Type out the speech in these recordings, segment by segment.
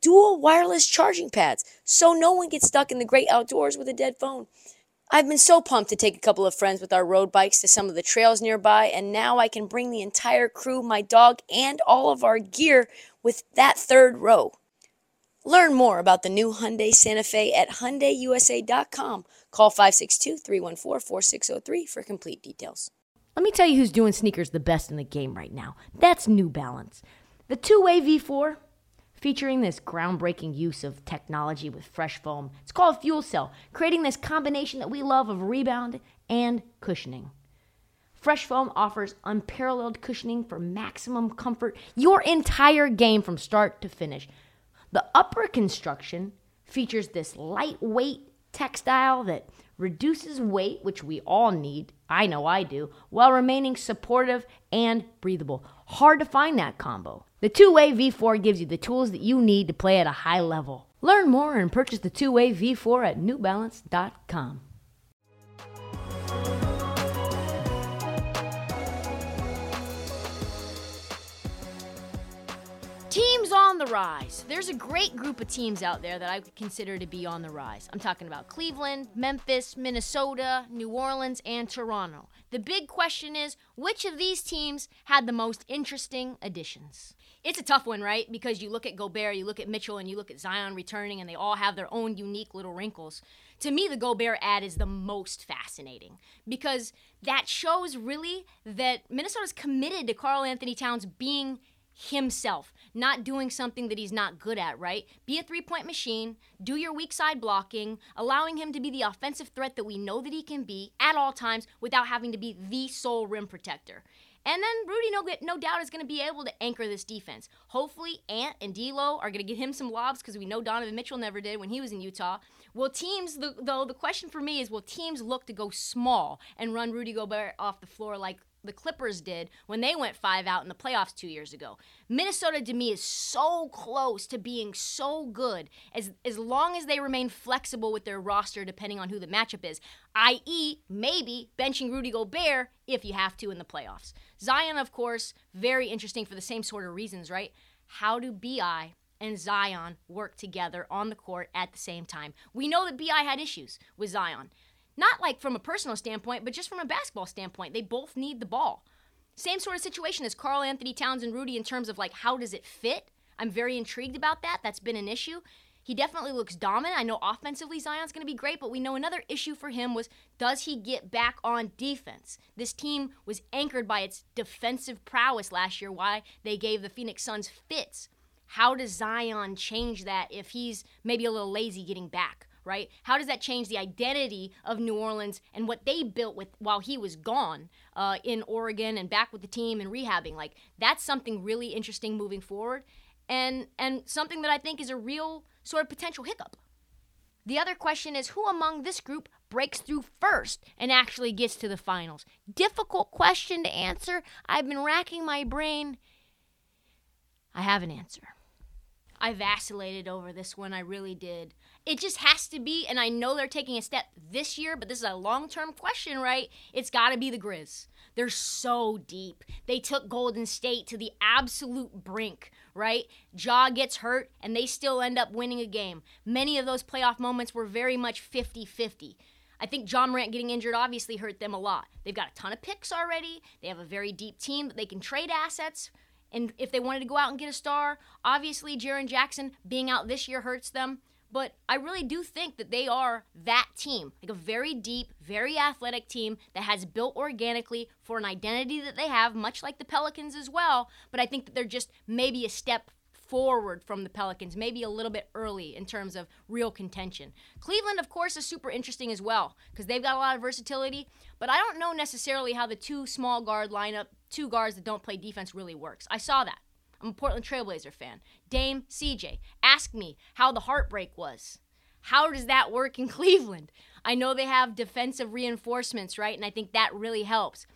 dual wireless charging pads so no one gets stuck in the great outdoors with a dead phone. I've been so pumped to take a couple of friends with our road bikes to some of the trails nearby, and now I can bring the entire crew, my dog, and all of our gear with that third row. Learn more about the new Hyundai Santa Fe at HyundaiUSA.com. Call 562-314-4603 for complete details. Let me tell you who's doing sneakers the best in the game right now. That's New Balance. The two-way V4 featuring this groundbreaking use of technology with fresh foam. It's called Fuel Cell, creating this combination that we love of rebound and cushioning. Fresh foam offers unparalleled cushioning for maximum comfort your entire game from start to finish. The upper construction features this lightweight textile that reduces weight, which we all need, I know I do, while remaining supportive and breathable. Hard to find that combo. The two way V4 gives you the tools that you need to play at a high level. Learn more and purchase the two way V4 at newbalance.com. the rise. There's a great group of teams out there that I consider to be on the rise. I'm talking about Cleveland, Memphis, Minnesota, New Orleans, and Toronto. The big question is which of these teams had the most interesting additions? It's a tough one, right? Because you look at Gobert, you look at Mitchell, and you look at Zion returning, and they all have their own unique little wrinkles. To me, the Gobert add is the most fascinating because that shows really that Minnesota's committed to Karl Anthony Towns being himself, not doing something that he's not good at, right? Be a three point machine, do your weak side blocking, allowing him to be the offensive threat that we know that he can be at all times without having to be the sole rim protector. And then Rudy, no, no doubt, is going to be able to anchor this defense. Hopefully, Ant and D'Lo are going to get him some lobs because we know Donovan Mitchell never did when he was in Utah. Will teams, though, the question for me is, will teams look to go small and run Rudy Gobert off the floor like the Clippers did when they went five out in the playoffs two years ago. Minnesota to me is so close to being so good as as long as they remain flexible with their roster depending on who the matchup is, i.e., maybe benching Rudy Gobert if you have to in the playoffs. Zion, of course, very interesting for the same sort of reasons, right? How do BI and Zion work together on the court at the same time? We know that BI had issues with Zion. Not like from a personal standpoint, but just from a basketball standpoint. They both need the ball. Same sort of situation as Karl Anthony Towns and Rudy in terms of like how does it fit? I'm very intrigued about that. That's been an issue. He definitely looks dominant. I know offensively Zion's going to be great, but we know another issue for him was does he get back on defense? This team was anchored by its defensive prowess last year, why they gave the Phoenix Suns fits. How does Zion change that if he's maybe a little lazy getting back? Right? How does that change the identity of New Orleans and what they built with while he was gone uh, in Oregon and back with the team and rehabbing? Like that's something really interesting moving forward, and and something that I think is a real sort of potential hiccup. The other question is who among this group breaks through first and actually gets to the finals? Difficult question to answer. I've been racking my brain. I have an answer. I vacillated over this one, I really did. It just has to be, and I know they're taking a step this year, but this is a long term question, right? It's got to be the Grizz. They're so deep. They took Golden State to the absolute brink, right? Ja gets hurt, and they still end up winning a game. Many of those playoff moments were very much 50 50. I think Ja Morant getting injured obviously hurt them a lot. They've got a ton of picks already. They have a very deep team that they can trade assets. And if they wanted to go out and get a star, obviously Jaren Jackson being out this year hurts them. But I really do think that they are that team, like a very deep, very athletic team that has built organically for an identity that they have, much like the Pelicans as well. But I think that they're just maybe a step forward from the Pelicans, maybe a little bit early in terms of real contention. Cleveland, of course, is super interesting as well because they've got a lot of versatility, but I don't know necessarily how the two small guard lineup, two guards that don't play defense, really works. I saw that. I'm a Portland Trailblazer fan. Dame CJ. Ask me how the heartbreak was. How does that work in Cleveland? I know they have defensive reinforcements, right? And I think that really helps.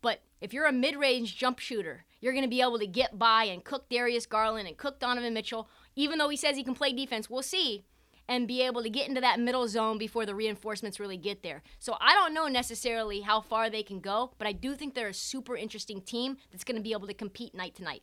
But if you're a mid range jump shooter, you're going to be able to get by and cook Darius Garland and cook Donovan Mitchell, even though he says he can play defense. We'll see. And be able to get into that middle zone before the reinforcements really get there. So I don't know necessarily how far they can go, but I do think they're a super interesting team that's going to be able to compete night to night.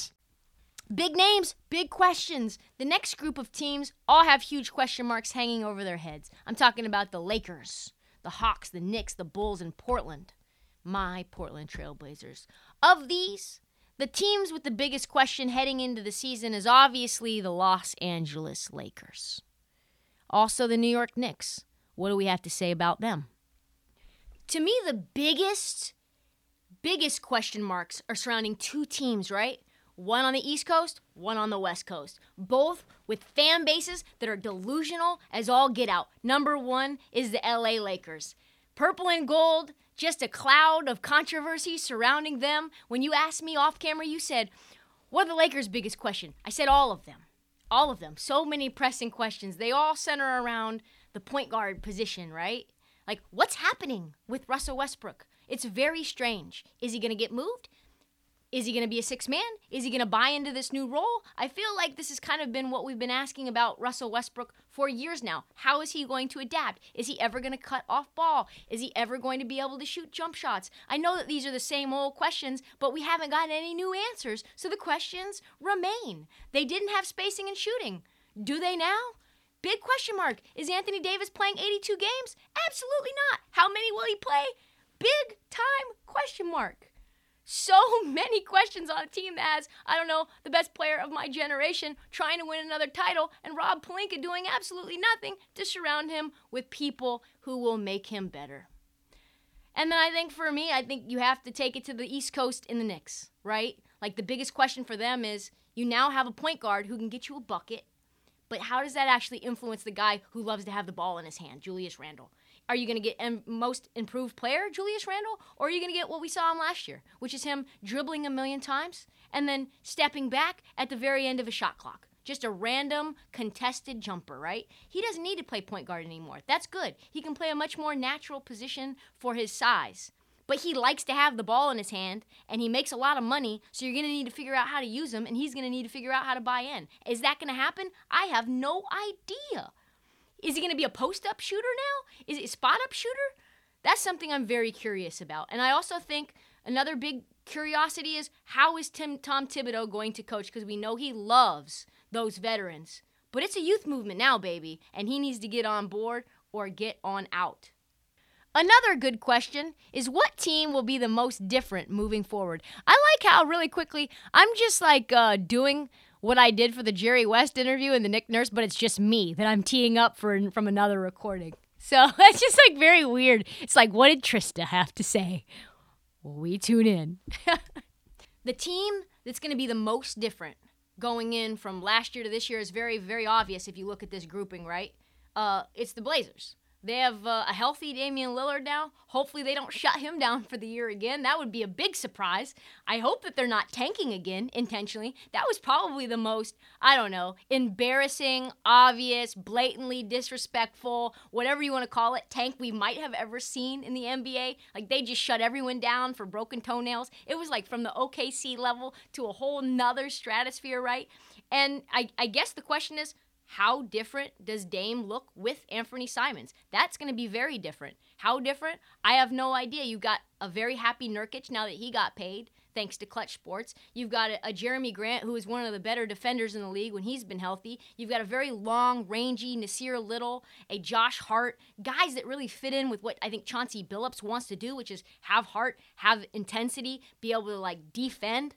Big names, big questions. The next group of teams all have huge question marks hanging over their heads. I'm talking about the Lakers, the Hawks, the Knicks, the Bulls, and Portland. My Portland Trailblazers. Of these, the teams with the biggest question heading into the season is obviously the Los Angeles Lakers. Also, the New York Knicks. What do we have to say about them? To me, the biggest, biggest question marks are surrounding two teams, right? One on the East Coast, one on the West Coast. Both with fan bases that are delusional as all get out. Number one is the LA Lakers. Purple and gold, just a cloud of controversy surrounding them. When you asked me off camera, you said, What are the Lakers' biggest question? I said, All of them. All of them. So many pressing questions. They all center around the point guard position, right? Like, what's happening with Russell Westbrook? It's very strange. Is he going to get moved? Is he going to be a six man? Is he going to buy into this new role? I feel like this has kind of been what we've been asking about Russell Westbrook for years now. How is he going to adapt? Is he ever going to cut off ball? Is he ever going to be able to shoot jump shots? I know that these are the same old questions, but we haven't gotten any new answers, so the questions remain. They didn't have spacing and shooting. Do they now? Big question mark. Is Anthony Davis playing 82 games? Absolutely not. How many will he play? Big time question mark so many questions on a team that has, I don't know, the best player of my generation trying to win another title and Rob Pelinka doing absolutely nothing to surround him with people who will make him better. And then I think for me, I think you have to take it to the East Coast in the Knicks, right? Like the biggest question for them is you now have a point guard who can get you a bucket, but how does that actually influence the guy who loves to have the ball in his hand, Julius Randle? Are you going to get most improved player, Julius Randle, or are you going to get what we saw him last year, which is him dribbling a million times and then stepping back at the very end of a shot clock? Just a random contested jumper, right? He doesn't need to play point guard anymore. That's good. He can play a much more natural position for his size. But he likes to have the ball in his hand and he makes a lot of money, so you're going to need to figure out how to use him and he's going to need to figure out how to buy in. Is that going to happen? I have no idea. Is he going to be a post up shooter now? Is it a spot up shooter? That's something I'm very curious about. And I also think another big curiosity is how is Tim Tom Thibodeau going to coach? Because we know he loves those veterans. But it's a youth movement now, baby, and he needs to get on board or get on out. Another good question is what team will be the most different moving forward? I like how really quickly I'm just like uh, doing what I did for the Jerry West interview and the Nick Nurse, but it's just me that I'm teeing up for from another recording. So it's just like very weird. It's like, what did Trysta have to say? We tune in. the team that's going to be the most different going in from last year to this year is very, very obvious if you look at this grouping, right? Uh, it's the Blazers. They have uh, a healthy Damian Lillard now. Hopefully, they don't shut him down for the year again. That would be a big surprise. I hope that they're not tanking again intentionally. That was probably the most, I don't know, embarrassing, obvious, blatantly disrespectful, whatever you want to call it, tank we might have ever seen in the NBA. Like, they just shut everyone down for broken toenails. It was like from the OKC level to a whole nother stratosphere, right? And I, I guess the question is, how different does Dame look with Anthony Simons? That's going to be very different. How different? I have no idea. You got a very happy Nurkic now that he got paid, thanks to Clutch Sports. You've got a, a, Jerami Grant, who is one of the better defenders in the league when he's been healthy. You've got a very long, rangy Nassir Little, a Josh Hart, guys that really fit in with what I think Chauncey Billups wants to do, which is have heart, have intensity, be able to like defend.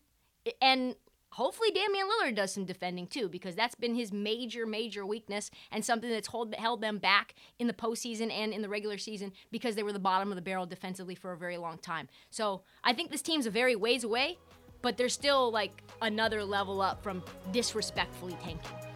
And hopefully Damian Lillard does some defending too, because that's been his major, major weakness and something that's hold, held them back in the postseason and in the regular season because they were the bottom of the barrel defensively for a very long time. So I think this team's a very ways away, but they're still like another level up from disrespectfully tanking.